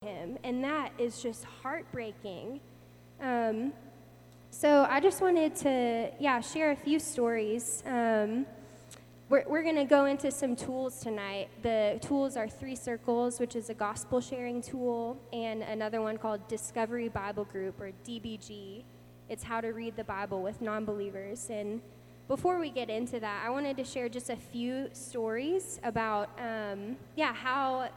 him, and that is just heartbreaking. Um, so I just wanted to, yeah, share a few stories. Um, we're, we're going to go into some tools tonight. The tools are Three Circles, which is a gospel sharing tool, and another one called Discovery Bible Group, or DBG. It's how to read the Bible with non believers. And before we get into that, I wanted to share just a few stories about, um, yeah, how,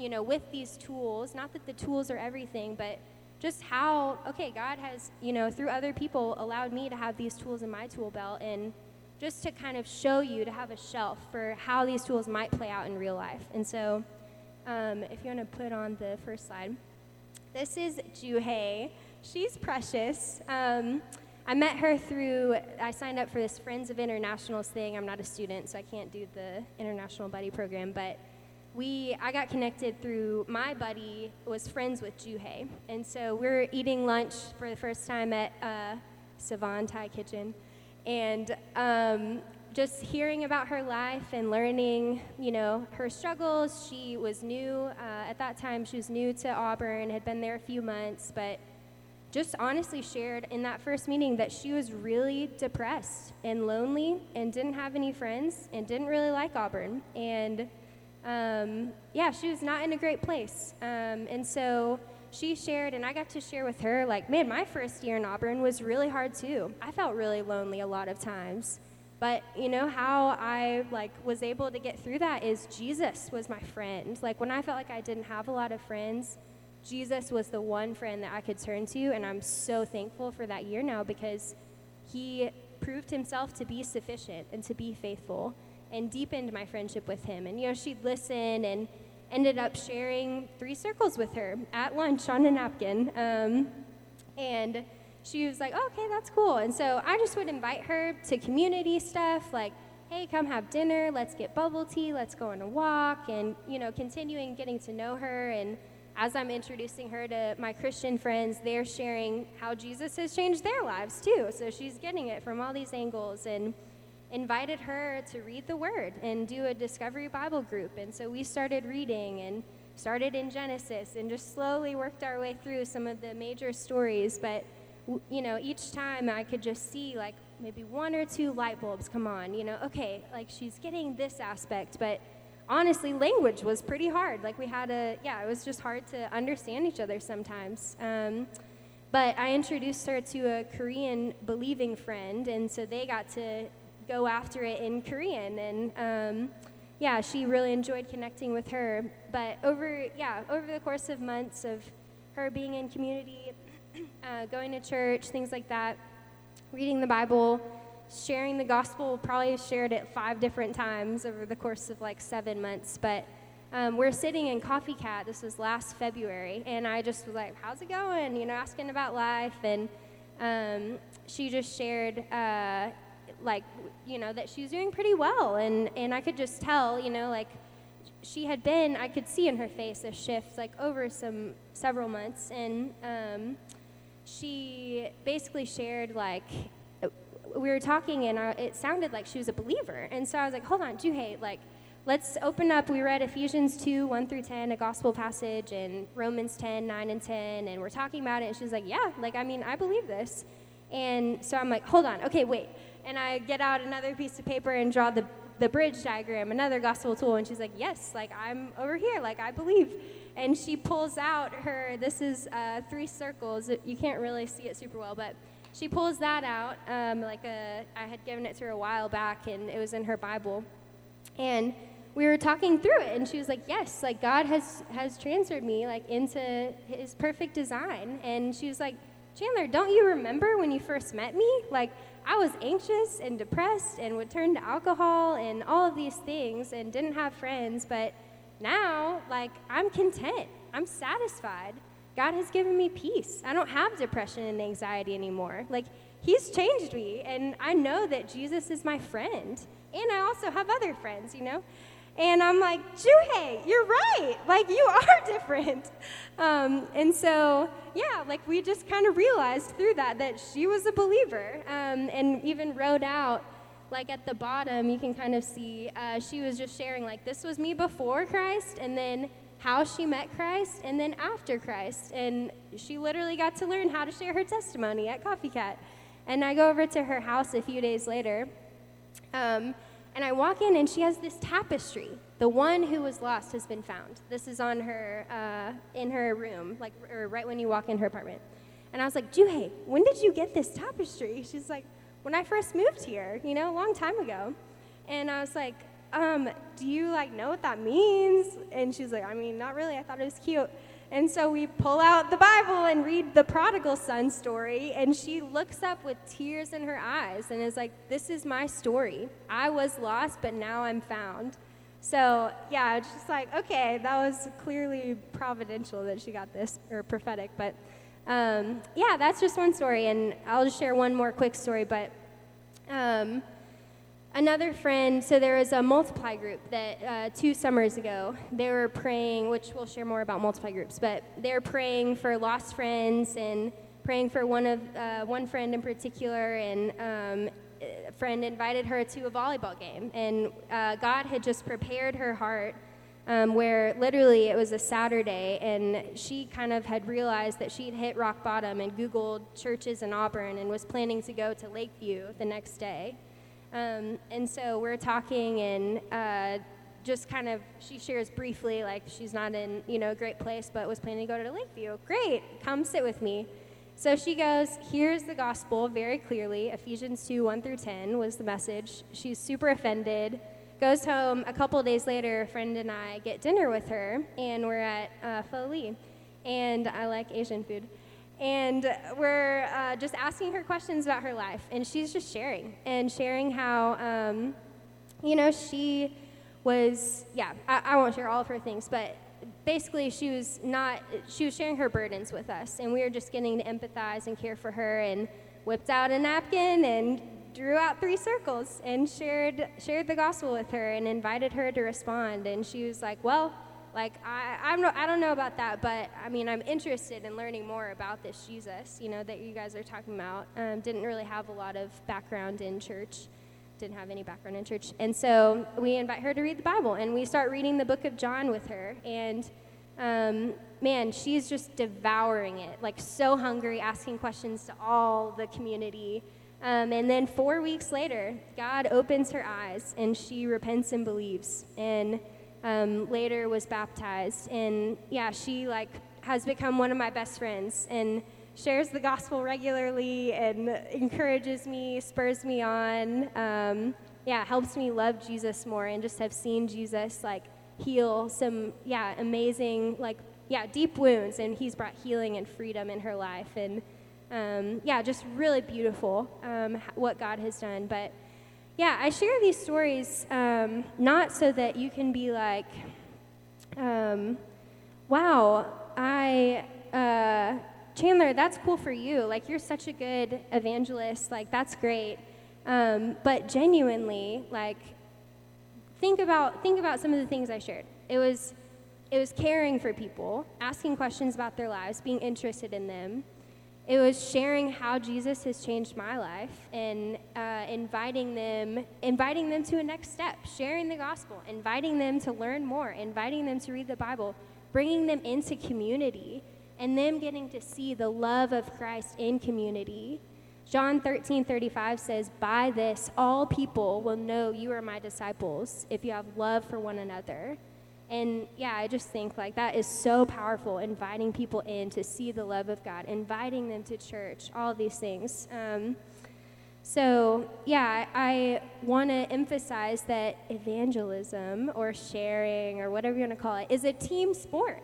you know, with these tools, not that the tools are everything, but just how, okay, God has, you know, through other people allowed me to have these tools in my tool belt and just to kind of show you, to have a shelf for how these tools might play out in real life. And so, um, if you want to put on the first slide, this is Juhei. She's precious. Um, I met her through, I signed up for this Friends of Internationals thing. I'm not a student, so I can't do the International Buddy Program, but we, I got connected through my buddy was friends with Juhei. And so we're eating lunch for the first time at uh, Savan Thai Kitchen and um, just hearing about her life and learning, you know, her struggles. She was new uh, at that time. She was new to Auburn, had been there a few months, but just honestly shared in that first meeting that she was really depressed and lonely and didn't have any friends and didn't really like Auburn. And um, yeah, she was not in a great place. Um, and so she shared, and I got to share with her, like, man, my first year in Auburn was really hard too. I felt really lonely a lot of times. But you know how I like was able to get through that is Jesus was my friend. Like when I felt like I didn't have a lot of friends, Jesus was the one friend that I could turn to, and I'm so thankful for that year now because he proved himself to be sufficient and to be faithful and deepened my friendship with him. And you know, she'd listen and ended up sharing three circles with her at lunch on a napkin. Um, and she was like, oh, okay, that's cool. And so I just would invite her to community stuff like, hey, come have dinner, let's get bubble tea, let's go on a walk, and, you know, continuing getting to know her. And as I'm introducing her to my Christian friends, they're sharing how Jesus has changed their lives too. So she's getting it from all these angles. And invited her to read the Word and do a Discovery Bible group. And so we started reading and started in Genesis and just slowly worked our way through some of the major stories. But, you know, each time I could just see like maybe one or two light bulbs come on. You know, okay, like she's getting this aspect, but honestly, language was pretty hard. Like we had a, yeah, it was just hard to understand each other sometimes. Um, but I introduced her to a Korean believing friend, and so they got to go after it in Korean. And um, yeah, she really enjoyed connecting with her. But over, yeah, over the course of months of her being in community, uh, going to church, things like that, reading the Bible, sharing the gospel, probably shared it five different times over the course of like seven months. But um, we're sitting in Coffee Cat. This was last February, and I just was like, "How's it going?" You know, asking about life, and um, she just shared. Uh, like you know that she was doing pretty well. And and i could just tell you know like she had been i could see in her face a shift like over some several months. And um, she basically shared like we were talking and I, it sounded like she was a believer. And so i was like hold on Juhei like let's open up. We read ephesians 2 1 through 10 a gospel passage and romans 10 9 and 10 and we're talking about it. And she's like yeah like i mean i believe this. And so i'm like hold on okay wait and I get out another piece of paper and draw the, the bridge diagram, another gospel tool. And she's like, Yes, like I'm over here, like I believe. And she pulls out her, this is uh, three circles. You can't really see it super well, but she pulls that out. Um, like a, I had given it to her a while back, and it was in her Bible. And we were talking through it, and she was like, "Yes, like God has has transferred me like into His perfect design." And she was like, "Chandler, don't you remember when you first met me? Like I was anxious and depressed and would turn to alcohol and all of these things and didn't have friends. But now, like, I'm content. I'm satisfied. God has given me peace. I don't have depression and anxiety anymore. Like, He's changed me. And I know that Jesus is my friend. And I also have other friends, you know? And I'm like, Juhei, you're right. Like, you are different. Um, and so, yeah, like we just kind of realized through that that she was a believer um, and even wrote out, like at the bottom, you can kind of see uh, she was just sharing, like, this was me before Christ, and then how she met Christ and then after Christ. And she literally got to learn how to share her testimony at Coffee Cat. And I go over to her house a few days later. Um, and I walk in, and she has this tapestry. The one who was lost has been found. This is on her, uh, in her room, like, or right when you walk in her apartment. And I was like, Juhei, when did you get this tapestry? She's like, when I first moved here, you know, a long time ago. And I was like, um, do you like know what that means? And she's like, I mean, not really. I thought it was cute. And so we pull out the Bible and read the prodigal son story, and she looks up with tears in her eyes and is like, This is my story. I was lost, but now I'm found. So, yeah, just like, okay, that was clearly providential that she got this, or prophetic. But um, yeah, that's just one story, and I'll just share one more quick story. But um, Another friend, so there was a multiply group that uh, two summers ago, they were praying, which we'll share more about multiply groups, but they were praying for lost friends and praying for one of uh, one friend in particular, and um, a friend invited her to a volleyball game, and uh, God had just prepared her heart. Um, where literally it was a Saturday, and she kind of had realized that she'd hit rock bottom and Googled churches in Auburn and was planning to go to Lakeview the next day. Um, and so we're talking, and uh, just kind of, she shares briefly, like she's not in, you know, a great place, but was planning to go to Lakeview. Great, come sit with me. So she goes, here's the gospel very clearly. Ephesians 2, 1 through 10 was the message. She's super offended. Goes home. A couple days later, a friend and I get dinner with her, and we're at uh, Pho Lee. And I like Asian food and we're uh, just asking her questions about her life. And she's just sharing and sharing how um, you know she was yeah I, I, won't share all of her things but basically she was not she was sharing her burdens with us. And we were just getting to empathize and care for her and whipped out a napkin and drew out three circles and shared shared the gospel with her and invited her to respond. And she was like well like I, I'm no, I don't know about that, but I mean I'm interested in learning more about this Jesus, you know, that you guys are talking about. Um, didn't really have a lot of background in church, didn't have any background in church, and so we invite her to read the Bible, and we start reading the book of John with her, and um, man, she's just devouring it, like so hungry, asking questions to all the community. Um, and then four weeks later, God opens her eyes, and she repents and believes, and um, later was baptized. And yeah, she like has become one of my best friends and shares the gospel regularly and encourages me, spurs me on. Um, yeah, helps me love Jesus more and just have seen Jesus like heal some yeah amazing like yeah deep wounds and he's brought healing and freedom in her life and um, yeah just really beautiful um, what God has done but yeah, I share these stories um, not so that you can be like, um, wow, I, uh, Chandler, that's cool for you. Like, you're such a good evangelist. Like, that's great. Um, but genuinely, like, think about, think about some of the things I shared. It was, it was caring for people, asking questions about their lives, being interested in them. It was sharing how Jesus has changed my life and uh, inviting them, inviting them to a next step, sharing the gospel, inviting them to learn more, inviting them to read the Bible, bringing them into community, and them getting to see the love of Christ in community. John 13, 35 says, By this all people will know you are my disciples if you have love for one another. And yeah, I just think like that is so powerful, inviting people in to see the love of God, inviting them to church, all these things. Um, so, yeah, I, want to emphasize that evangelism or sharing or whatever you want to call it is a team sport.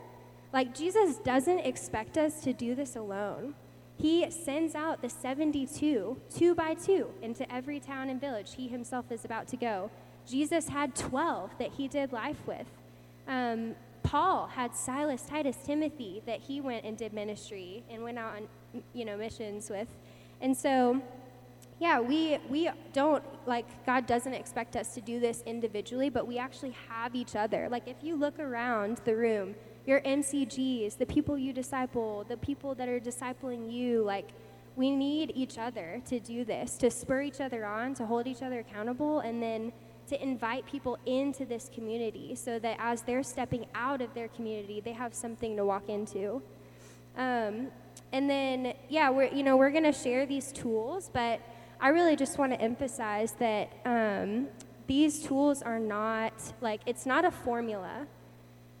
Like, Jesus doesn't expect us to do this alone. He sends out the 72, two by two, into every town and village he himself is about to go. Jesus had 12 that he did life with. Um, Paul had Silas, Titus, Timothy that he went and did ministry and went out on, you know, missions with. And so, yeah, we, we don't, like, God doesn't expect us to do this individually, but we actually have each other. Like, if you look around the room, your MCGs, the people you disciple, the people that are discipling you, like, we need each other to do this, to spur each other on, to hold each other accountable, and then to invite people into this community so that as they're stepping out of their community, they have something to walk into. Um, and then, yeah, we're, you know, we're going to share these tools, but I really just want to emphasize that um, these tools are not like, it's not a formula.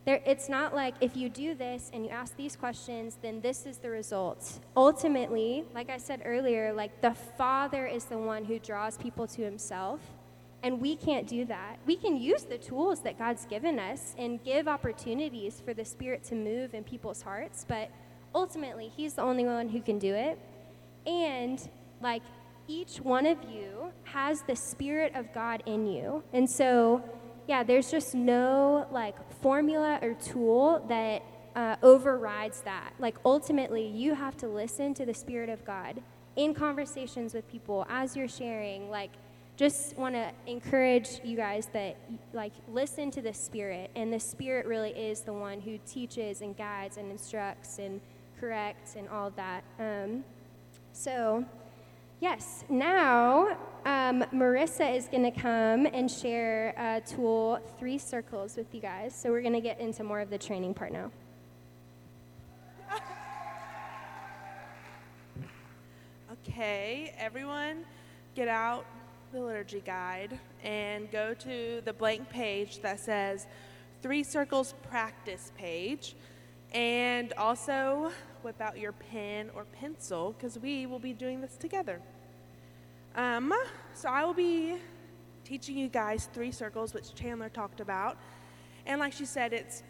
There, it's not like if you do this and you ask these questions, then this is the result. Ultimately, like I said earlier, like the Father is the one who draws people to Himself. And we can't do that. We can use the tools that God's given us and give opportunities for the Spirit to move in people's hearts, but ultimately, He's the only one who can do it. And, like, each one of you has the Spirit of God in you. And so, yeah, there's just no, like, formula or tool that uh, overrides that. Like, ultimately, you have to listen to the Spirit of God in conversations with people as you're sharing. Like, just want to encourage you guys that like listen to the spirit and the spirit really is the one who teaches and guides and instructs and corrects and all of that um, so yes now um, marissa is going to come and share a tool three circles with you guys so we're going to get into more of the training part now. Okay everyone get out the liturgy guide and go to the blank page that says Three Circles Practice page. And also whip out your pen or pencil because we will be doing this together. Um, so I will be teaching you guys three circles, which Chandler talked about. And like she said, it's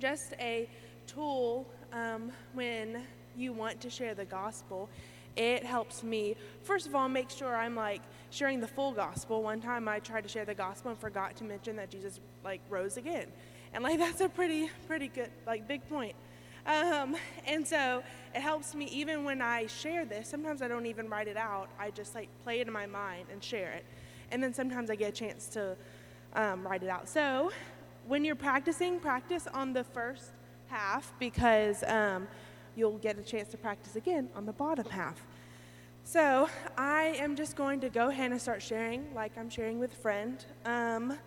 just a tool um, when you want to share the gospel. It helps me, first of all, make sure I'm like sharing the full gospel. One time I tried to share the gospel and forgot to mention that Jesus like rose again. And like that's a pretty pretty good like big point. Um, and so it helps me even when I share this. Sometimes I don't even write it out. I just like play it in my mind and share it. And then sometimes I get a chance to um, write it out. So when you're practicing, practice on the first half because um, you'll get a chance to practice again on the bottom half. So I am just going to go ahead and start sharing like I'm sharing with a friend. Um,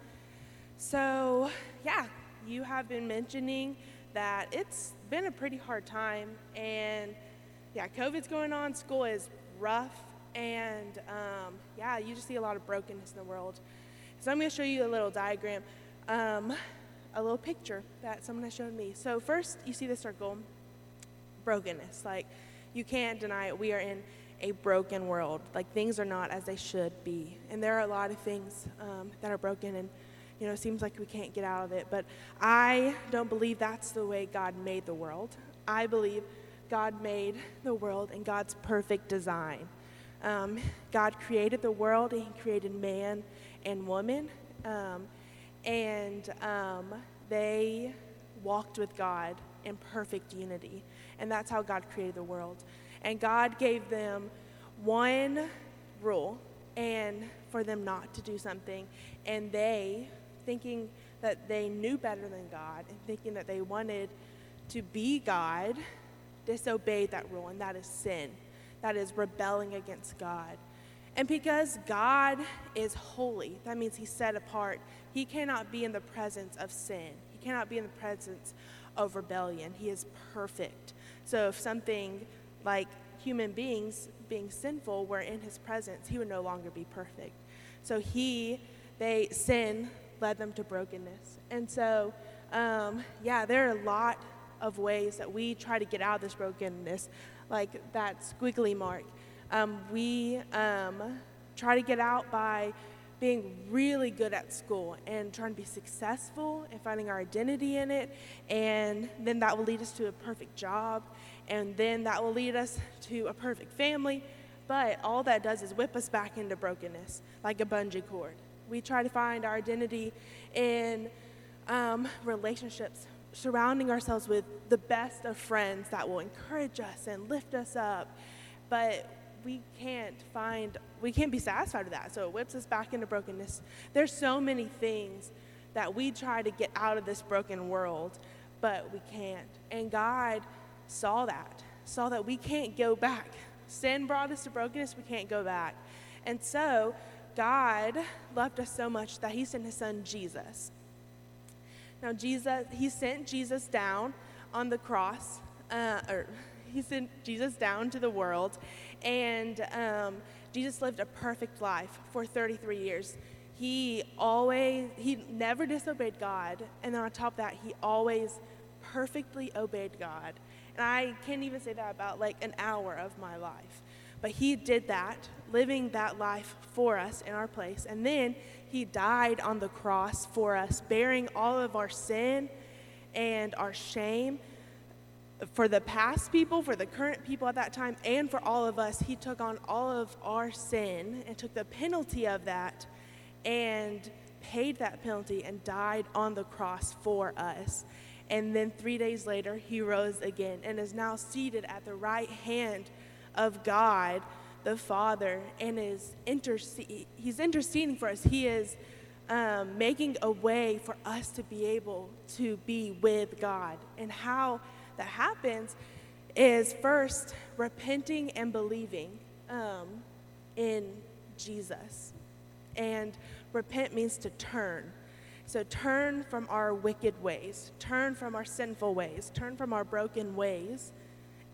so, yeah, you have been mentioning that it's been a pretty hard time, and yeah, COVID's going on, school is rough, and um, yeah, you just see a lot of brokenness in the world. So, I'm going to show you a little diagram, um, a little picture that someone has shown me. So, first, you see the circle brokenness. Like, you can't deny it. We are in a broken world. Like things are not as they should be. And there are a lot of things um, that are broken and you know, it seems like we can't get out of it. But I don't believe that's the way God made the world. I believe God made the world in God's perfect design. Um, God created the world and He created man and woman. Um, and um, they walked with God in perfect unity. And that's how God created the world. And God gave them one rule and for them not to do something. And they, thinking that they knew better than God and thinking that they wanted to be God, disobeyed that rule, and that is sin. That is rebelling against God. And because God is holy, that means He's set apart. He cannot be in the presence of sin, He cannot be in the presence of rebellion. He is perfect. So if something like human beings being sinful were in his presence, he would no longer be perfect. So he, they, sin led them to brokenness. And so, um, yeah, there are a lot of ways that we try to get out of this brokenness, like that squiggly mark. Um, we um, try to get out by being really good at school and trying to be successful and finding our identity in it. And then that will lead us to a perfect job and then that will lead us to a perfect family. But all that does is whip us back into brokenness, like a bungee cord. We try to find our identity in um, relationships, surrounding ourselves with the best of friends that will encourage us and lift us up. But we can't find, we can't be satisfied with that. So it whips us back into brokenness. There's so many things that we try to get out of this broken world, but we can't. And God saw that, saw that we can't go back. Sin brought us to brokenness, we can't go back. And so God loved us so much that he sent his son Jesus. Now, Jesus, he sent Jesus down on the cross, uh, or he sent Jesus down to the world, and um, Jesus lived a perfect life for 33 years. He always, he never disobeyed God, and then on top of that, he always perfectly obeyed God. I can't even say that about like an hour of my life. But he did that, living that life for us in our place. And then he died on the cross for us, bearing all of our sin and our shame for the past people, for the current people at that time, and for all of us. He took on all of our sin and took the penalty of that and paid that penalty and died on the cross for us. And then three days later, he rose again and is now seated at the right hand of God the Father and is intercede, he's interceding for us. He is um, making a way for us to be able to be with God. And how that happens is first repenting and believing um, in Jesus. And repent means to turn. So turn from our wicked ways, turn from our sinful ways, turn from our broken ways,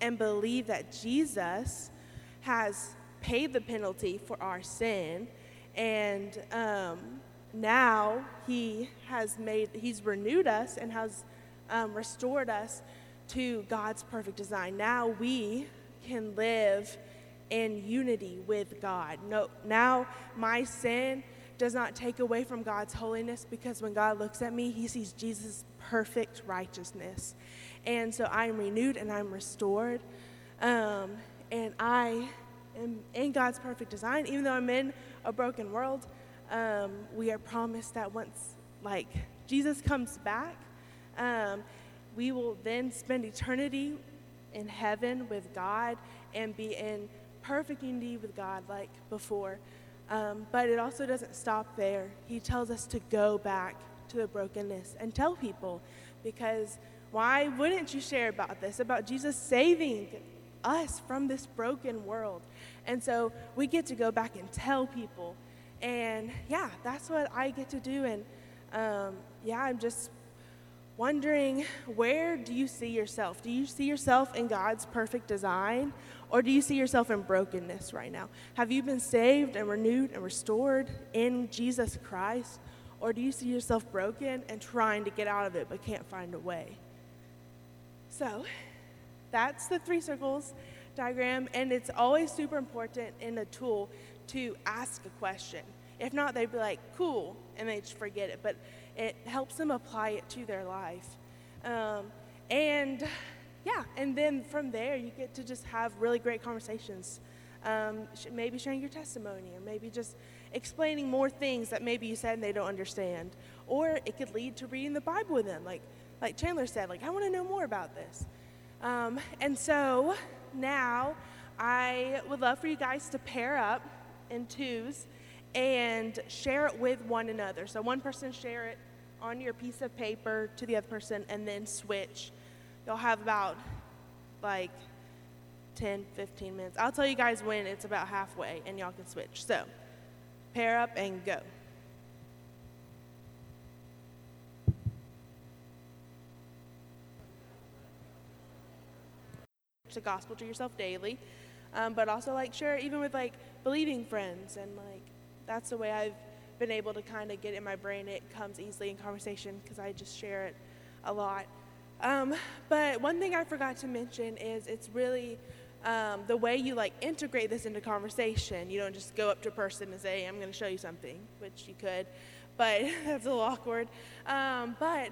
and believe that Jesus has paid the penalty for our sin. And um, now he has made, he's renewed us and has um, restored us to God's perfect design. Now we can live in unity with God. No, now my sin does not take away from God's holiness because when God looks at me, he sees Jesus' perfect righteousness. And so I'm renewed and I'm restored. Um, and I am in God's perfect design. Even though I'm in a broken world, um, we are promised that once, like, Jesus comes back, um, we will then spend eternity in heaven with God and be in perfect unity with God like before. Um, but it also doesn't stop there. He tells us to go back to the brokenness and tell people because why wouldn't you share about this, about Jesus saving us from this broken world? And so we get to go back and tell people. And yeah, that's what I get to do. And um, yeah, I'm just wondering where do you see yourself? Do you see yourself in God's perfect design? Or do you see yourself in brokenness right now? Have you been saved and renewed and restored in Jesus Christ? Or do you see yourself broken and trying to get out of it but can't find a way? So, that's the three circles diagram, and it's always super important in a tool to ask a question. If not, they'd be like, cool, and they just forget it. But it helps them apply it to their life. Um, and yeah, and then from there, you get to just have really great conversations. Um, maybe sharing your testimony, or maybe just explaining more things that maybe you said and they don't understand. Or it could lead to reading the Bible with them, like, like Chandler said, like, I want to know more about this. Um, and so now I would love for you guys to pair up in twos and share it with one another. So one person share it on your piece of paper to the other person and then switch You'll have about like 10, 15 minutes. I'll tell you guys when it's about halfway and y'all can switch. So, pair up and go. The gospel to yourself daily, um, but also like share even with like believing friends, and like that's the way I've been able to kind of get in my brain. It comes easily in conversation because I just share it a lot. Um, but one thing I forgot to mention is it's really um, the way you like integrate this into conversation. You don't just go up to a person and say, "I'm going to show you something," which you could, but that's a little awkward. Um, but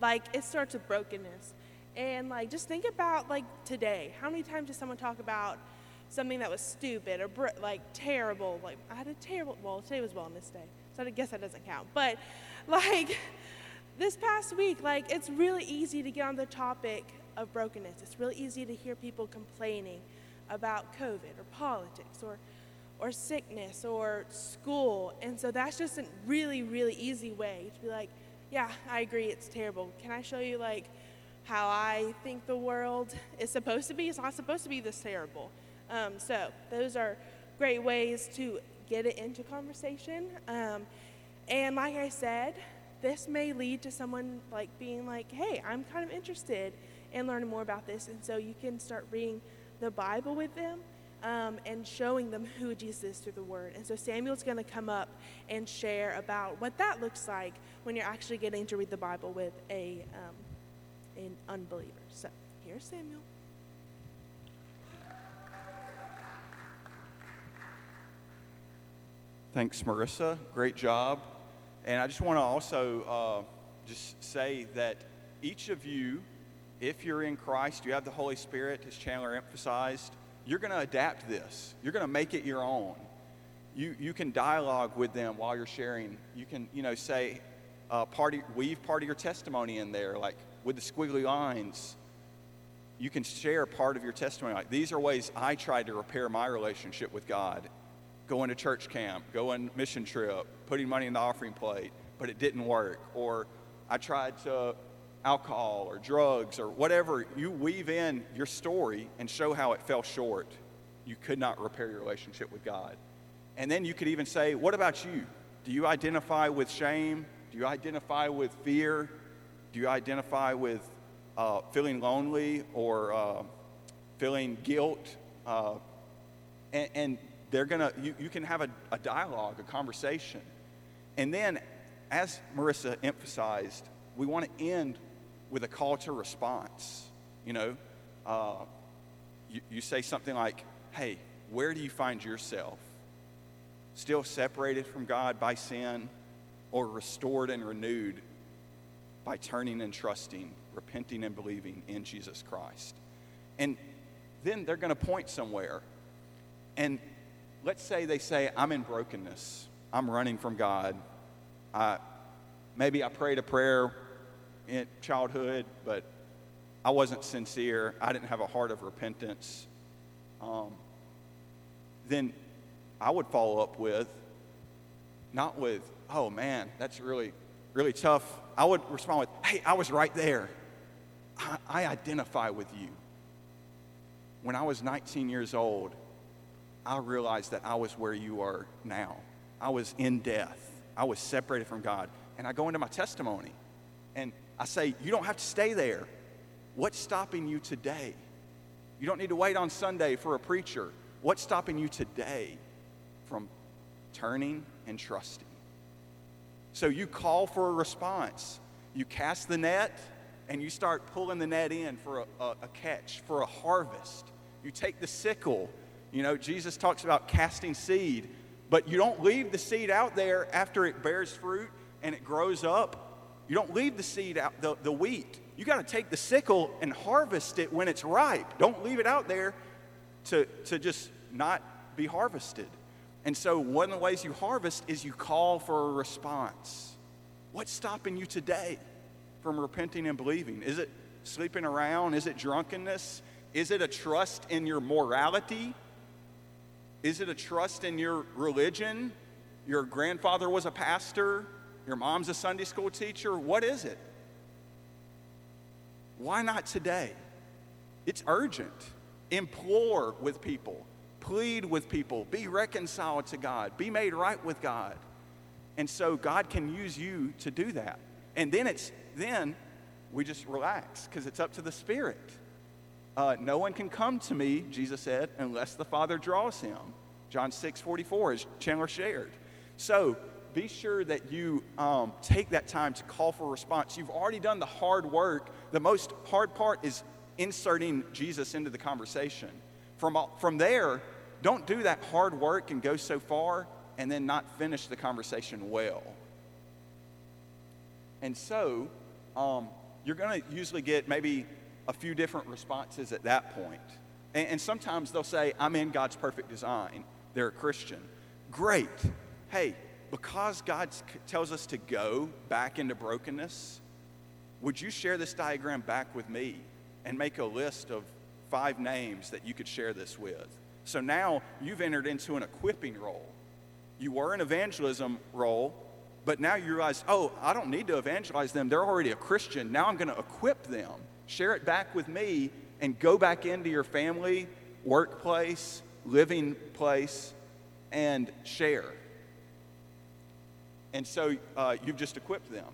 like it starts with brokenness, and like just think about like today. How many times does someone talk about something that was stupid or like terrible? Like I had a terrible. Well, today was Wellness Day, so I guess that doesn't count. But like this past week, like, it's really easy to get on the topic of brokenness. It's really easy to hear people complaining about COVID or politics or, or sickness or school. And so that's just a really, really easy way to be like, yeah, I agree, it's terrible. Can I show you, like, how I think the world is supposed to be? It's not supposed to be this terrible. Um, so those are great ways to get it into conversation. Um, and like I said, this may lead to someone like being like, hey, I'm kind of interested in learning more about this. And so you can start reading the Bible with them um, and showing them who Jesus is through the Word. And so Samuel's going to come up and share about what that looks like when you're actually getting to read the Bible with a um, an unbeliever. So here's Samuel. Thanks, Marissa. Great job. And I just want to also uh, just say that each of you, if you're in Christ, you have the Holy Spirit, as Chandler emphasized, you're going to adapt this. You're going to make it your own. You, you can dialogue with them while you're sharing. You can, you know, say, uh, part of, weave part of your testimony in there, like with the squiggly lines. You can share part of your testimony. Like, these are ways I tried to repair my relationship with God. Going to church camp, going mission trip, putting money in the offering plate, but it didn't work. Or I tried to alcohol or drugs or whatever, you weave in your story and show how it fell short. You could not repair your relationship with God. And then you could even say, What about you? Do you identify with shame? Do you identify with fear? Do you identify with uh, feeling lonely or uh, feeling guilt? Uh, and, and, they're gonna, you, you can have a, a dialogue, a conversation. And then, as Marissa emphasized, we want to end with a call to response. You know, uh, you, you say something like, hey, where do you find yourself? Still separated from God by sin or restored and renewed by turning and trusting, repenting and believing in Jesus Christ? And then they're going to point somewhere. And let's say they say, I'm in brokenness. I'm running from God. I, maybe I prayed a prayer in childhood, but I wasn't sincere. I didn't have a heart of repentance. Um, then I would follow up with, not with, oh man, that's really, really tough. I would respond with, hey, I was right there. I, I identify with you. When I was 19 years old, I realized that I was where you are now. I was in death. I was separated from God. And I go into my testimony. And I say, you don't have to stay there. What's stopping you today? You don't need to wait on Sunday for a preacher. What's stopping you today from turning and trusting? So you call for a response. You cast the net and you start pulling the net in for a, a, a catch, for a harvest. You take the sickle. You know, Jesus talks about casting seed, but you don't leave the seed out there after it bears fruit and it grows up you don't leave the seed out, the, the wheat. You got to take the sickle and harvest it when it's ripe. Don't leave it out there to, to just not be harvested. And so, one of the ways you harvest is you call for a response. What's stopping you today from repenting and believing? Is it sleeping around? Is it drunkenness? Is it a trust in your morality? Is it a trust in your religion? Your grandfather was a pastor. Your mom's a Sunday school teacher. What is it? Why not today? It's urgent. Implore with people, plead with people, be reconciled to God, be made right with God. And so God can use you to do that. And then it's then we just relax because it's up to the Spirit. Uh, no one can come to me, Jesus said, unless the Father draws him. John 6 44, as Chandler shared. So be sure that you um, take that time to call for response. You've already done the hard work. The most hard part is inserting Jesus into the conversation. From, from there, don't do that hard work and go so far and then not finish the conversation well. And so, um, you're going to usually get maybe a few different responses at that point. And, and sometimes they'll say, I'm in God's perfect design. They're a Christian. Great. Hey, because God tells us to go back into brokenness, would you share this diagram back with me and make a list of five names that you could share this with? So now you've entered into an equipping role. You were an evangelism role, but now you realize, oh, I don't need to evangelize them. They're already a Christian. Now I'm going to equip them. Share it back with me and go back into your family, workplace, living place, and share. And so uh, you've just equipped them.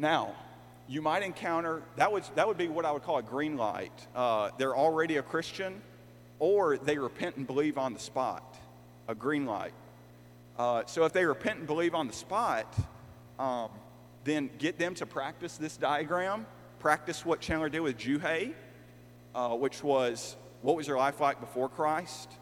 Now, you might encounter that would, that would be what I would call a green light. Uh, they're already a Christian, or they repent and believe on the spot, a green light. Uh, so if they repent and believe on the spot, um, then get them to practice this diagram. Practice what Chandler did with Juhei, uh, which was what was your life like before Christ?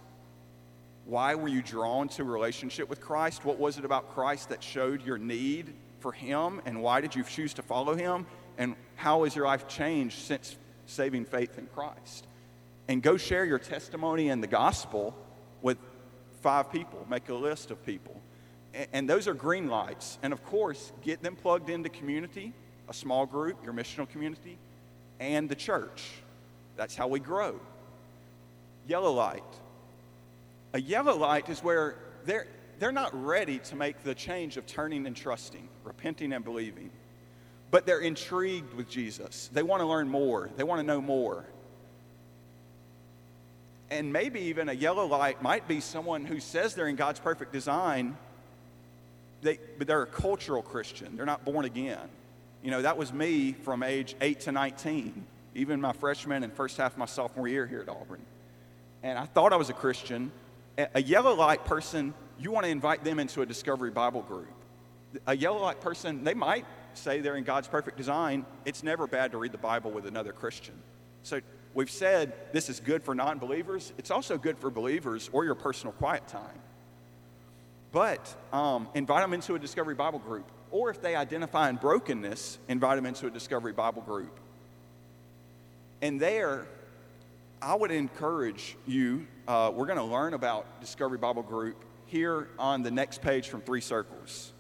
Why were you drawn to a relationship with Christ? What was it about Christ that showed your need for Him? And why did you choose to follow Him? And how has your life changed since saving faith in Christ? And go share your testimony and the gospel with five people. Make a list of people. And those are green lights. And of course, get them plugged into community, a small group, your missional community, and the church. That's how we grow. Yellow light. A yellow light is where they're, they're not ready to make the change of turning and trusting, repenting and believing, but they're intrigued with Jesus. They want to learn more, they want to know more. And maybe even a yellow light might be someone who says they're in God's perfect design, they, but they're a cultural Christian. They're not born again. You know, that was me from age 8 to 19, even my freshman and first half of my sophomore year here at Auburn. And I thought I was a Christian. A yellow light person, you want to invite them into a Discovery Bible group. A yellow light person, they might say they're in God's perfect design. It's never bad to read the Bible with another Christian. So we've said this is good for non believers, it's also good for believers or your personal quiet time. But um, invite them into a Discovery Bible group. Or if they identify in brokenness, invite them into a Discovery Bible group. And there, I would encourage you, uh, we're going to learn about Discovery Bible Group here on the next page from Three Circles.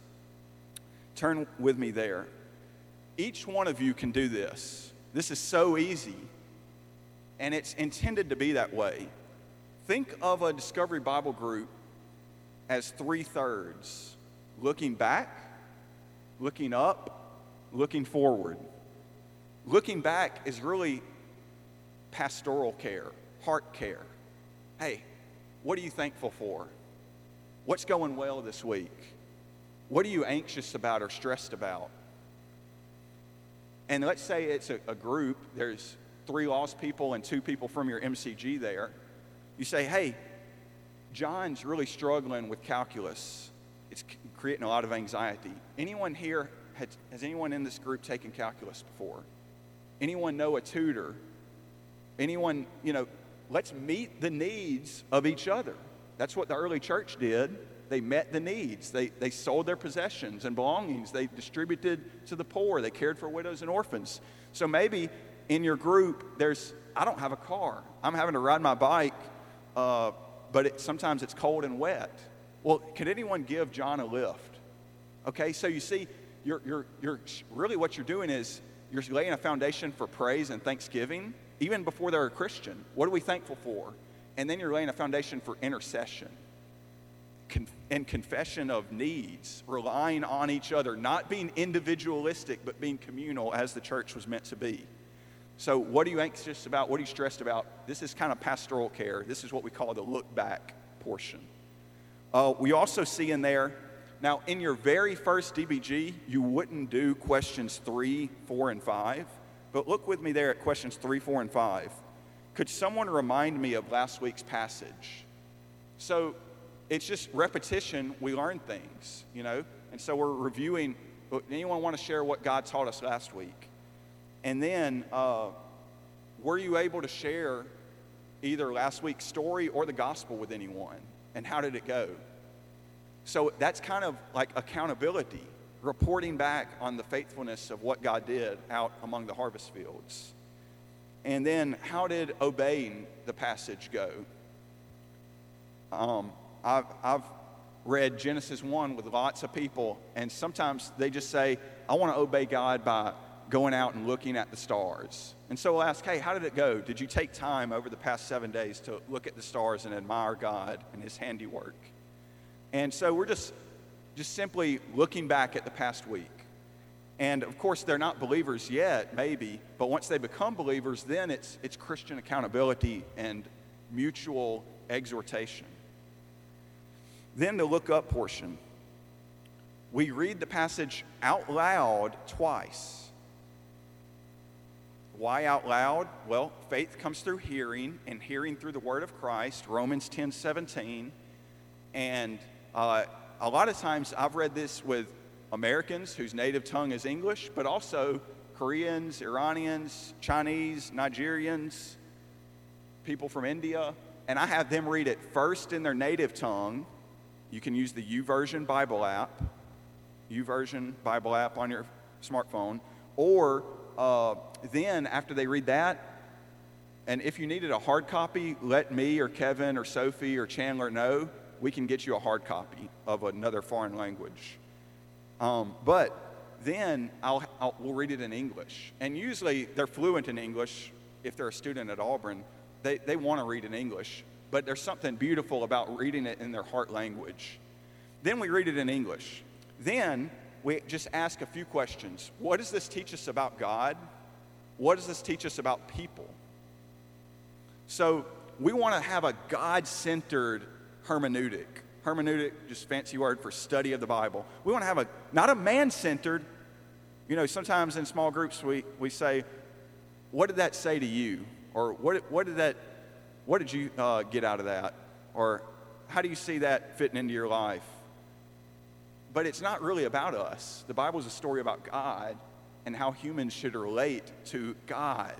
Turn with me there. Each one of you can do this. This is so easy, and it's intended to be that way. Think of a Discovery Bible Group as three thirds looking back, looking up, looking forward. Looking back is really pastoral care, heart care. Hey, what are you thankful for? What's going well this week? What are you anxious about or stressed about? And let's say it's a, a group, there's three lost people and two people from your MCG there. You say, hey, John's really struggling with calculus. Creating a lot of anxiety. Anyone here, has, has anyone in this group taken calculus before? Anyone know a tutor? Anyone, you know, let's meet the needs of each other. That's what the early church did. They met the needs. They, they sold their possessions and belongings. They distributed to the poor. They cared for widows and orphans. So maybe in your group, there's, I don't have a car. I'm having to ride my bike uh, but it, sometimes it's cold and wet. Well, can anyone give John a lift? Okay, so you see, you're, you're, you're really what you're doing is you're laying a foundation for praise and thanksgiving, even before they're a Christian. What are we thankful for? And then you're laying a foundation for intercession and confession of needs, relying on each other, not being individualistic, but being communal as the church was meant to be. So, what are you anxious about? What are you stressed about? This is kind of pastoral care. This is what we call the look back portion. Uh, we also see in there, now, in your very first DBG, you wouldn't do questions three, four, and five. But look with me there at questions three, four, and five. Could someone remind me of last week's passage? So, it's just repetition. We learn things, you know? And so we're reviewing. Anyone want to share what God taught us last week? And then, uh, were you able to share either last week's story or the gospel with anyone? And how did it go? So that's kind of like accountability, reporting back on the faithfulness of what God did out among the harvest fields. And then, how did obeying the passage go? Um, I've, I've read Genesis 1 with lots of people, and sometimes they just say, I want to obey God by going out and looking at the stars. And so we'll ask, hey, how did it go? Did you take time over the past seven days to look at the stars and admire God and His handiwork? And so we're just, just simply looking back at the past week. And of course, they're not believers yet, maybe, but once they become believers, then it's, it's Christian accountability and mutual exhortation. Then the look up portion. We read the passage out loud twice. Why out loud? Well, faith comes through hearing, and hearing through the word of Christ, Romans 10 17. And uh, a lot of times I've read this with Americans whose native tongue is English, but also Koreans, Iranians, Chinese, Nigerians, people from India, and I have them read it first in their native tongue. You can use the YouVersion Bible app, YouVersion Bible app on your smartphone, or uh, then after they read that, and if you needed a hard copy, let me or Kevin or Sophie or Chandler know. We can get you a hard copy of another foreign language. Um, but then I'll, I'll, we'll read it in English. And usually they're fluent in English if they're a student at Auburn. They, they want to read in English, but there's something beautiful about reading it in their heart language. Then we read it in English. Then we just ask a few questions. What does this teach us about God? What does this teach us about people? So we want to have a God centered hermeneutic hermeneutic, just fancy word for study of the Bible. We want to have a, not a man centered, you know, sometimes in small groups we, we say, what did that say to you? Or what, what did that, what did you uh, get out of that? Or how do you see that fitting into your life? But it's not really about us. The Bible is a story about God and how humans should relate to God.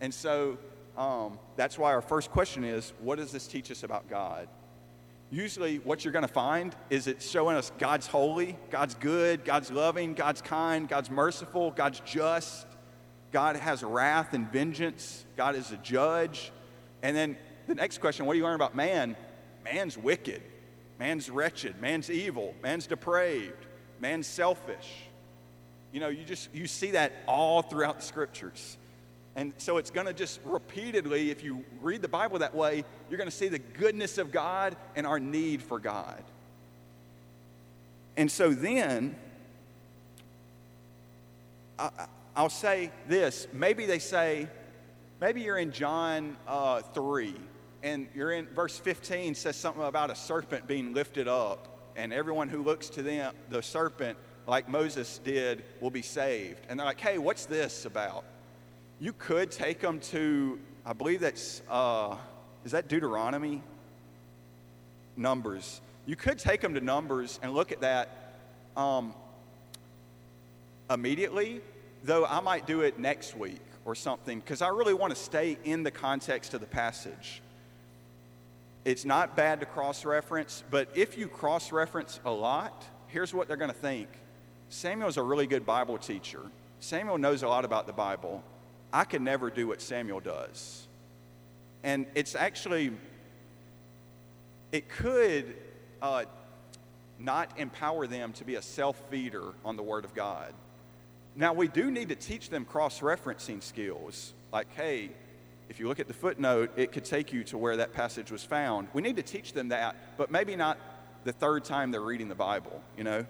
And so um, that's why our first question is what does this teach us about God? usually what you're going to find is it's showing us God's holy, God's good, God's loving, God's kind, God's merciful, God's just. God has wrath and vengeance. God is a judge. And then the next question what do you learn about man? Man's wicked. Man's wretched. Man's evil. Man's depraved. Man's selfish. You know, you just you see that all throughout the scriptures. And so it's going to just repeatedly, if you read the Bible that way, you're going to see the goodness of God and our need for God. And so then, I'll say this. Maybe they say, maybe you're in John uh, 3, and you're in verse 15 says something about a serpent being lifted up, and everyone who looks to them, the serpent, like Moses did, will be saved. And they're like, hey, what's this about? You could take them to, I believe that's, uh, is that Deuteronomy? Numbers. You could take them to Numbers and look at that um, immediately, though I might do it next week or something, because I really want to stay in the context of the passage. It's not bad to cross reference, but if you cross reference a lot, here's what they're going to think Samuel's a really good Bible teacher. Samuel knows a lot about the Bible. I could never do what Samuel does. And it's actually, it could uh, not empower them to be a self feeder on the Word of God. Now, we do need to teach them cross referencing skills. Like, hey, if you look at the footnote, it could take you to where that passage was found. We need to teach them that, but maybe not the third time they're reading the Bible, you know?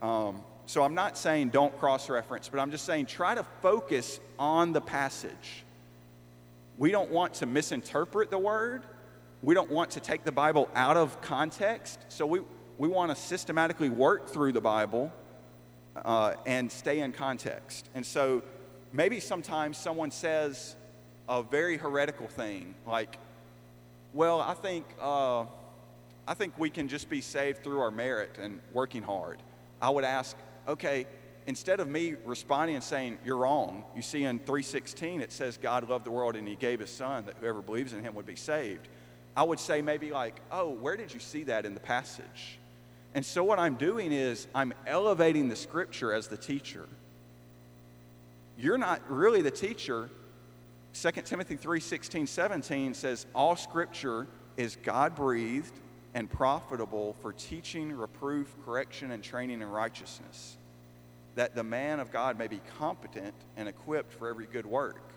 Um, so I'm not saying don't cross reference, but I'm just saying try to focus on the passage. We don't want to misinterpret the word. We don't want to take the Bible out of context. So we, we want to systematically work through the Bible uh, and stay in context. And so maybe sometimes someone says a very heretical thing, like, well, I think, uh, I think we can just be saved through our merit and working hard. I would ask, okay, instead of me responding and saying, You're wrong, you see in 316 it says God loved the world and he gave his son that whoever believes in him would be saved. I would say maybe like, Oh, where did you see that in the passage? And so what I'm doing is I'm elevating the scripture as the teacher. You're not really the teacher. 2 Timothy 3 16, 17 says, All scripture is God breathed and profitable for teaching, reproof, correction, and training in righteousness, that the man of God may be competent and equipped for every good work.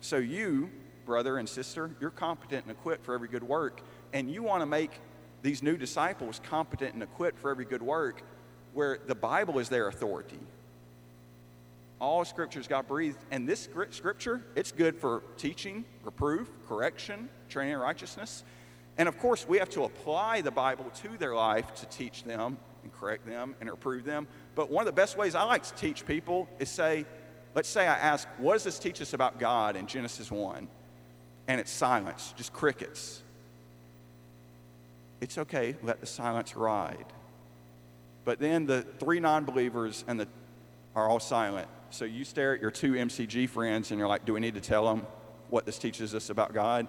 So, you, brother and sister, you're competent and equipped for every good work, and you want to make these new disciples competent and equipped for every good work where the Bible is their authority. All scriptures God breathed, and this scripture, it's good for teaching, reproof, correction, training in righteousness. And of course, we have to apply the Bible to their life to teach them and correct them and reprove them. But one of the best ways I like to teach people is say, let's say I ask, what does this teach us about God in Genesis 1? And it's silence, just crickets. It's okay, let the silence ride. But then the three non believers and the, are all silent. So you stare at your two MCG friends and you're like, do we need to tell them what this teaches us about God?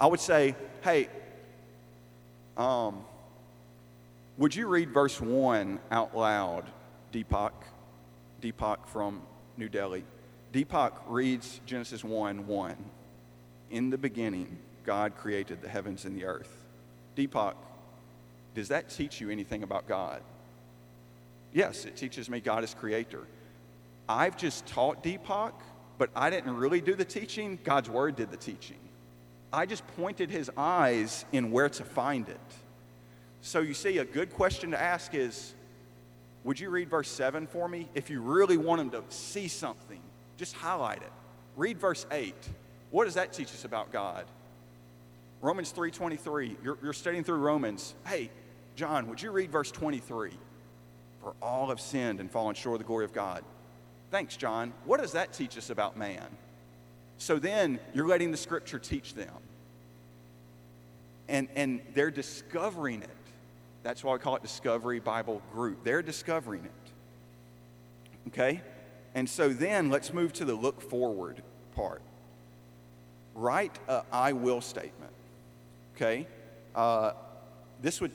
I would say, hey, um, would you read verse 1 out loud, Deepak? Deepak from New Delhi. Deepak reads Genesis 1 1. In the beginning, God created the heavens and the earth. Deepak, does that teach you anything about God? Yes, it teaches me God is creator. I've just taught Deepak, but I didn't really do the teaching. God's word did the teaching. I just pointed his eyes in where to find it. So you see, a good question to ask is Would you read verse 7 for me? If you really want him to see something, just highlight it. Read verse 8. What does that teach us about God? Romans 3:23. You're, you're studying through Romans. Hey, John, would you read verse 23? For all have sinned and fallen short of the glory of God. Thanks, John. What does that teach us about man? So then you're letting the scripture teach them. And, and they're discovering it. That's why I call it Discovery Bible Group. They're discovering it. Okay? And so then let's move to the look forward part. Write a I will statement. Okay? Uh, this would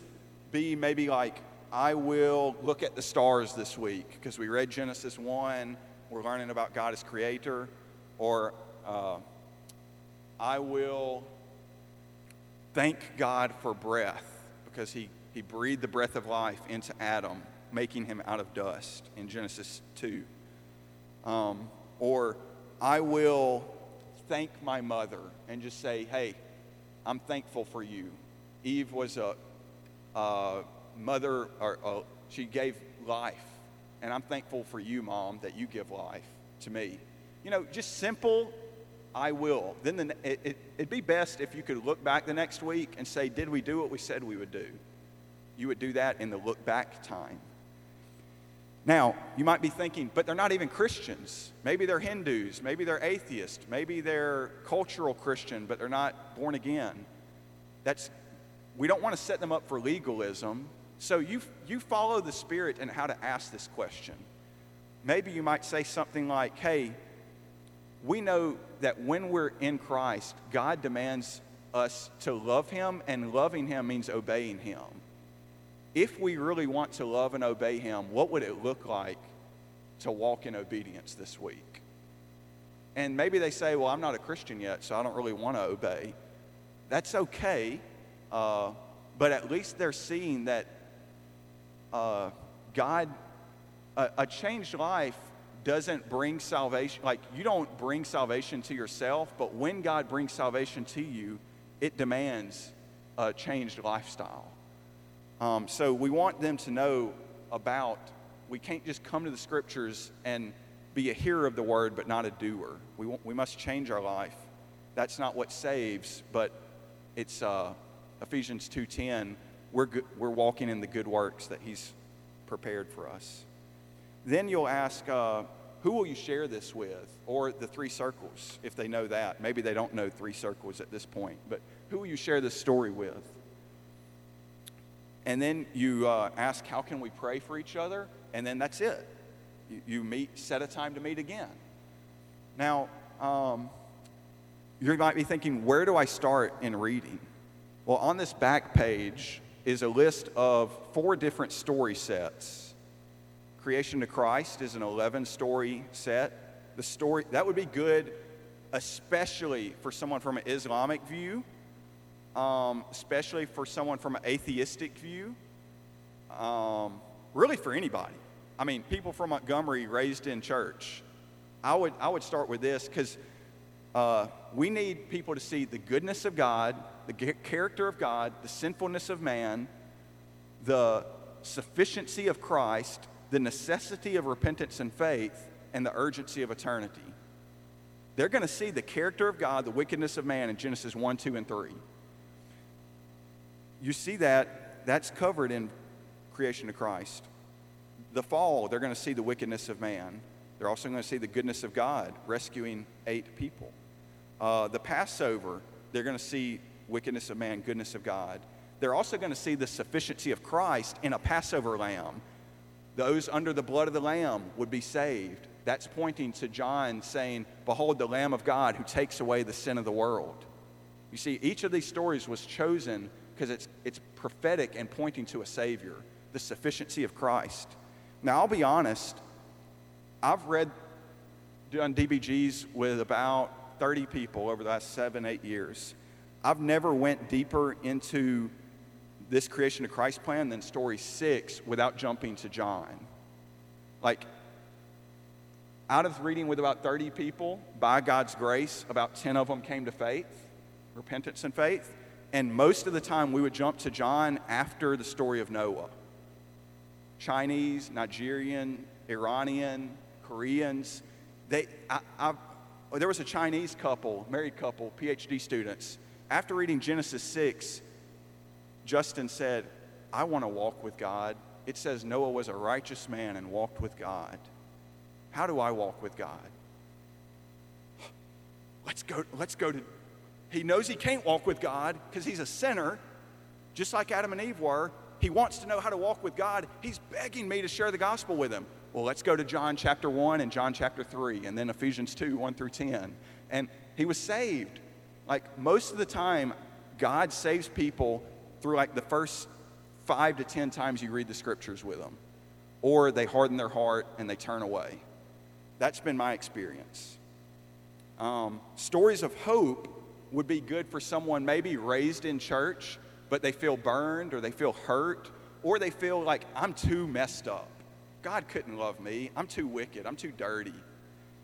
be maybe like, I will look at the stars this week because we read Genesis 1. We're learning about God as creator. Or uh, I will thank God for breath because he, he breathed the breath of life into Adam, making him out of dust in Genesis 2. Um, or I will thank my mother and just say, hey, I'm thankful for you. Eve was a, a mother, or a, she gave life. And I'm thankful for you, Mom, that you give life to me. You know, just simple, I will. Then the, it, it, it'd be best if you could look back the next week and say, Did we do what we said we would do? You would do that in the look back time. Now, you might be thinking, but they're not even Christians. Maybe they're Hindus, maybe they're atheists, maybe they're cultural Christian, but they're not born again. That's we don't want to set them up for legalism. So you you follow the spirit and how to ask this question. Maybe you might say something like, "Hey, we know that when we're in Christ, God demands us to love him and loving him means obeying him if we really want to love and obey Him, what would it look like to walk in obedience this week? And maybe they say, Well, I'm not a Christian yet, so I don't really want to obey. That's okay, uh, but at least they're seeing that uh, God, a, a changed life doesn't bring salvation. Like, you don't bring salvation to yourself, but when God brings salvation to you, it demands a changed lifestyle. Um, so we want them to know about, we can't just come to the scriptures and be a hearer of the word but not a doer. We, want, we must change our life. That's not what saves, but it's uh, Ephesians 2.10. We're, good, we're walking in the good works that he's prepared for us. Then you'll ask, uh, who will you share this with? Or the three circles, if they know that. Maybe they don't know three circles at this point, but who will you share this story with? And then you uh, ask, how can we pray for each other? And then that's it. You, you meet, set a time to meet again. Now, um, you might be thinking, where do I start in reading? Well, on this back page is a list of four different story sets. Creation to Christ is an 11 story set. The story, that would be good, especially for someone from an Islamic view um, especially for someone from an atheistic view, um, really for anybody. I mean, people from Montgomery raised in church. I would, I would start with this because uh, we need people to see the goodness of God, the character of God, the sinfulness of man, the sufficiency of Christ, the necessity of repentance and faith, and the urgency of eternity. They're going to see the character of God, the wickedness of man in Genesis 1, 2, and 3. you see that that's covered in creation of Christ. The fall, they're going to see the wickedness of man. They're also going to see the goodness of God rescuing eight people. Uh, the Passover, they're going to see wickedness of man, goodness of God. They're also going to see the sufficiency of Christ in a Passover lamb. Those under the blood of the lamb would be saved. That's pointing to John saying, Behold, the Lamb of God who takes away the sin of the world. You see, each of these stories was chosen because it's, it's prophetic and pointing to a Savior, the sufficiency of Christ. Now, I'll be honest, I've read, done DBGs with about 30 people over the last seven, eight years. I've never went deeper into this creation of Christ plan than story six without jumping to John. Like, out of reading with about 30 people, by God's grace, about 10 of them came to faith, repentance and faith. And most of the time, we would jump to John after the story of Noah. Chinese, Nigerian, Iranian, Koreans, they, I, I, there was a Chinese couple, married couple, PhD students. After reading Genesis 6, Justin said, I want to walk with God. It says Noah was a righteous man and walked with God. How do I walk with God? Let's go, let's go to. He knows he can't walk with God because he's a sinner, just like Adam and Eve were. He wants to know how to walk with God. He's begging me to share the gospel with him. Well, let's go to John chapter 1 and John chapter 3, and then Ephesians 2, 1 through 10. And he was saved. Like most of the time, God saves people through like the first five to 10 times you read the scriptures with them, or they harden their heart and they turn away. That's been my experience. Um, stories of hope would be good for someone maybe raised in church, but they feel burned or they feel hurt or they feel like I'm too messed up. God couldn't love me. I'm too wicked. I'm too dirty.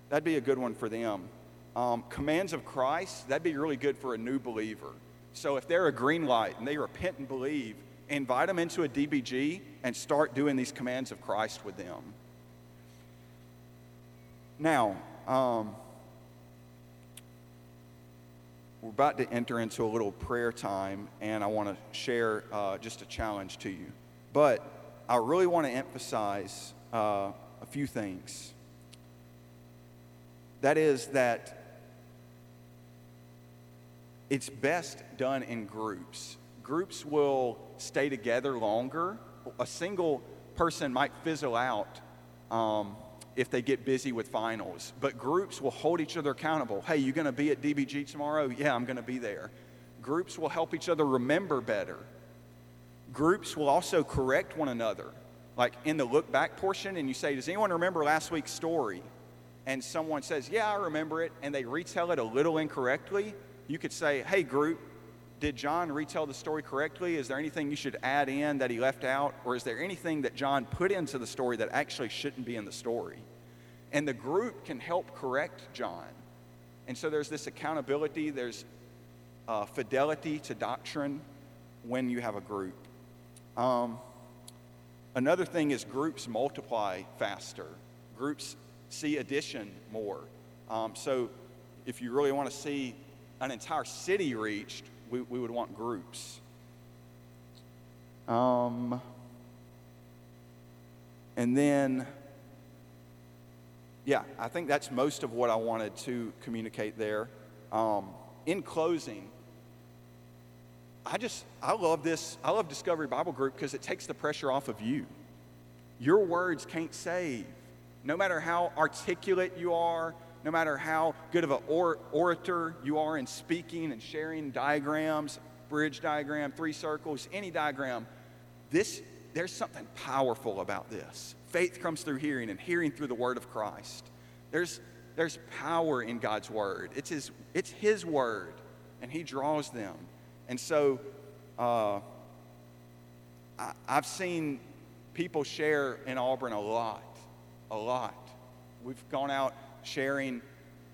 That'd be a good one for them. Um, commands of Christ, that'd be really good for a new believer. So if they're a green light and they repent and believe, invite them into a DBG and start doing these commands of Christ with them. Now, um, we're about to enter into a little prayer time, and I want to share uh, just a challenge to you. But I really want to emphasize uh, a few things. That is, that it's best done in groups. Groups will stay together longer. A single person might fizzle out. Um, if they get busy with finals. But groups will hold each other accountable. Hey, you going to be at DBG tomorrow? Yeah, I'm going to be there. Groups will help each other remember better. Groups will also correct one another. Like in the look back portion, and you say, Does anyone remember last week's story? And someone says, Yeah, I remember it, and they retell it a little incorrectly. You could say, Hey, group, did John retell the story correctly? Is there anything you should add in that he left out? Or is there anything that John put into the story that actually shouldn't be in the story? And the group can help correct John. And so there's this accountability, there's uh, fidelity to doctrine when you have a group. Um, another thing is groups multiply faster, groups see addition more. Um, so if you really want to see an entire city reached, we, we would want groups. Um, and then, yeah, I think that's most of what I wanted to communicate there. Um, in closing, I just, I love this. I love Discovery Bible Group because it takes the pressure off of you. Your words can't save. No matter how articulate you are, no matter how good of an or- orator you are in speaking and sharing diagrams, bridge diagram, three circles, any diagram, this, there's something powerful about this. Faith comes through hearing and hearing through the word of Christ. There's, there's power in God's word. It's his, it's his word, and he draws them. And so uh, I, I've seen people share in Auburn a lot, a lot. We've gone out sharing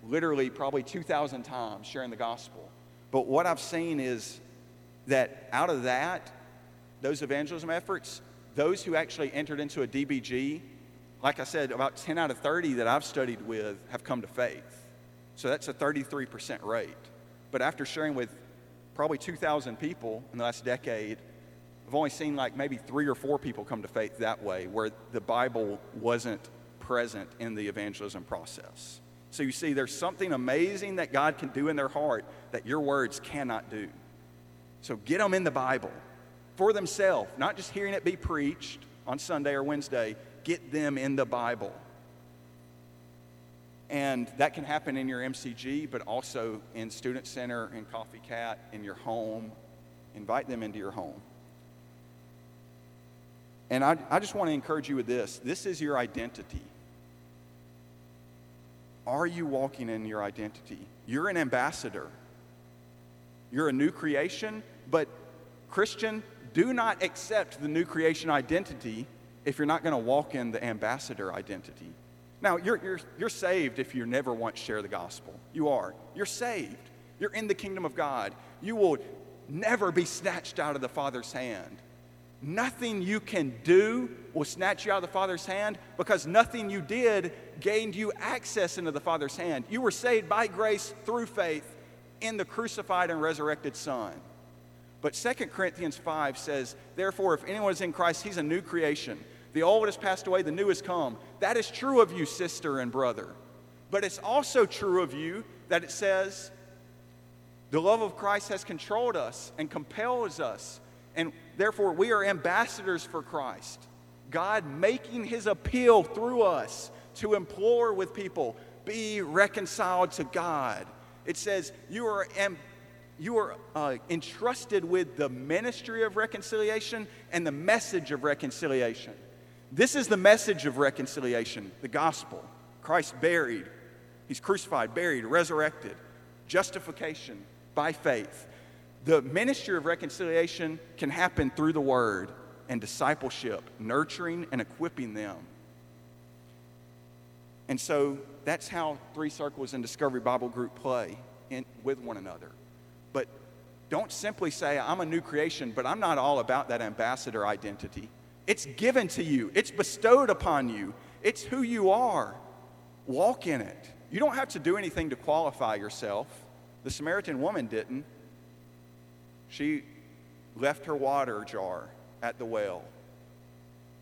literally probably 2,000 times, sharing the gospel. But what I've seen is that out of that, those evangelism efforts, those who actually entered into a DBG, like I said, about 10 out of 30 that I've studied with have come to faith. So that's a 33% rate. But after sharing with probably 2,000 people in the last decade, I've only seen like maybe three or four people come to faith that way, where the Bible wasn't present in the evangelism process. So you see, there's something amazing that God can do in their heart that your words cannot do. So get them in the Bible for themselves, not just hearing it be preached on Sunday or Wednesday. Get them in the Bible. And that can happen in your MCG, but also in Student Center, in Coffee Cat, in your home. Invite them into your home. And I, I just want to encourage you with this this is your identity. Are you walking in your identity? You're an ambassador. You're a new creation, but Christian, do not accept the new creation identity if you're not going to walk in the ambassador identity. Now, you're, you're, you're saved if you never once share the gospel. You are. You're saved. You're in the kingdom of God. You will never be snatched out of the Father's hand. Nothing you can do will snatch you out of the Father's hand because nothing you did gained you access into the Father's hand. You were saved by grace through faith in the crucified and resurrected Son. But 2 Corinthians 5 says, Therefore, if anyone is in Christ, he's a new creation. The old has passed away, the new has come. That is true of you, sister and brother. But it's also true of you that it says, the love of Christ has controlled us and compels us and therefore, we are ambassadors for Christ. God making his appeal through us to implore with people, be reconciled to God. It says, you are, am, you are uh, entrusted with the ministry of reconciliation and the message of reconciliation. This is the message of reconciliation, the gospel. Christ buried, he's crucified, buried, resurrected, justification by faith. The ministry of reconciliation can happen through the word and discipleship, nurturing and equipping them. And so that's how Three Circles and Discovery Bible Group play in, with one another. But don't simply say, I'm a new creation, but I'm not all about that ambassador identity. It's given to you, it's bestowed upon you, it's who you are. Walk in it. You don't have to do anything to qualify yourself. The Samaritan woman didn't. She left her water jar at the well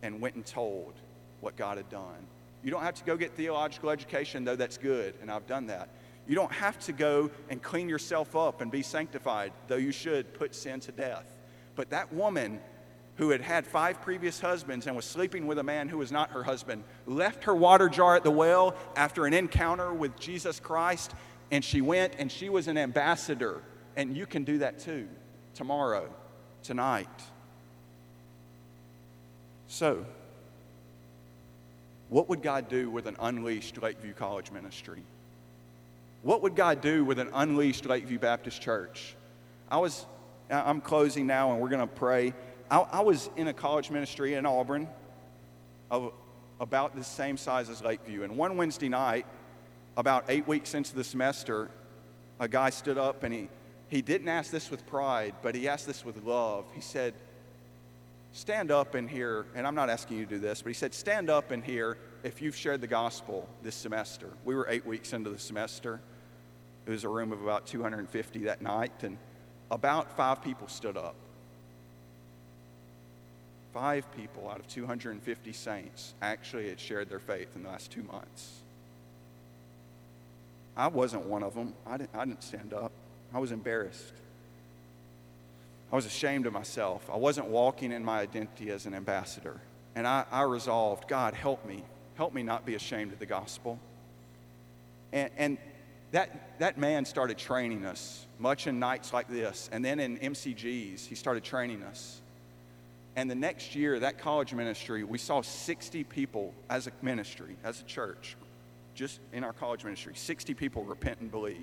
and went and told what God had done. You don't have to go get theological education, though that's good, and I've done that. You don't have to go and clean yourself up and be sanctified, though you should put sin to death. But that woman who had had five previous husbands and was sleeping with a man who was not her husband left her water jar at the well after an encounter with Jesus Christ, and she went and she was an ambassador. And you can do that too tomorrow, tonight. So, what would God do with an unleashed Lakeview College ministry? What would God do with an unleashed Lakeview Baptist Church? I was, I'm closing now and we're going to pray. I, I, was in a college ministry in Auburn of about the same size as Lakeview. And one Wednesday night, about eight weeks into the semester, a guy stood up and he he didn't ask this with pride, but he asked this with love. He said, Stand up in here, and I'm not asking you to do this, but he said, Stand up in here if you've shared the gospel this semester. We were eight weeks into the semester. It was a room of about 250 that night, and about five people stood up. Five people out of 250 saints actually had shared their faith in the last two months. I wasn't one of them. I didn't, I didn't stand up. I was embarrassed. I was ashamed of myself. I wasn't walking in my identity as an ambassador. And I, I resolved, God, help me. Help me not be ashamed of the gospel. And, and that, that man started training us, much in nights like this. And then in MCGs, he started training us. And the next year, that college ministry, we saw 60 people as a ministry, as a church, just in our college ministry, 60 people repent and believe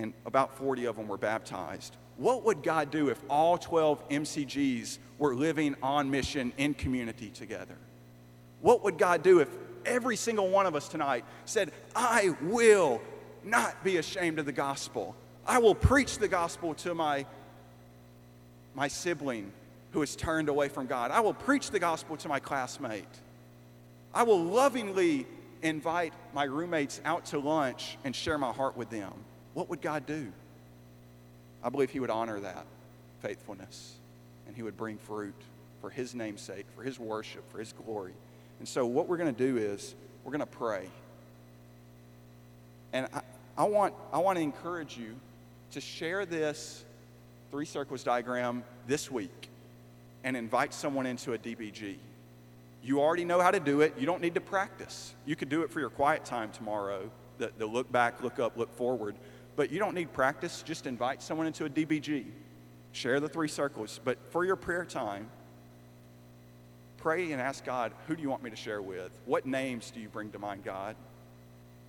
and about 40 of them were baptized. What would God do if all 12 MCGs were living on mission in community together? What would God do if every single one of us tonight said, I will not be ashamed of the gospel? I will preach the gospel to my, my sibling who has turned away from God. I will preach the gospel to my classmate. I will lovingly invite my roommates out to lunch and share my heart with them what would God do? I believe He would honor that faithfulness. and he would bring fruit for his name's sake, for his worship, for his glory. And so, what we're going to do is we're going to pray. And I, I, want, I want to encourage you to share this three circles diagram this week and invite someone into a DBG. You already know how to do it. You don't need to practice. You could do it for your quiet time tomorrow, the, the look back, look up, look forward. But you don't need practice. Just invite someone into a DBG. Share the three circles. But for your prayer time, pray and ask God, who do you want me to share with? What names do you bring to mind, God?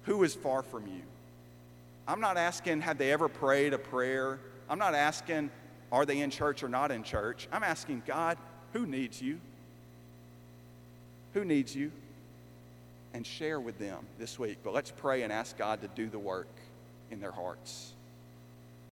Who is far from you? I'm not asking, have they ever prayed a prayer? I'm not asking, are they in church or not in church? I'm asking, God, who needs you? Who needs you? And share with them this week. But let's pray and ask God to do the work in their hearts.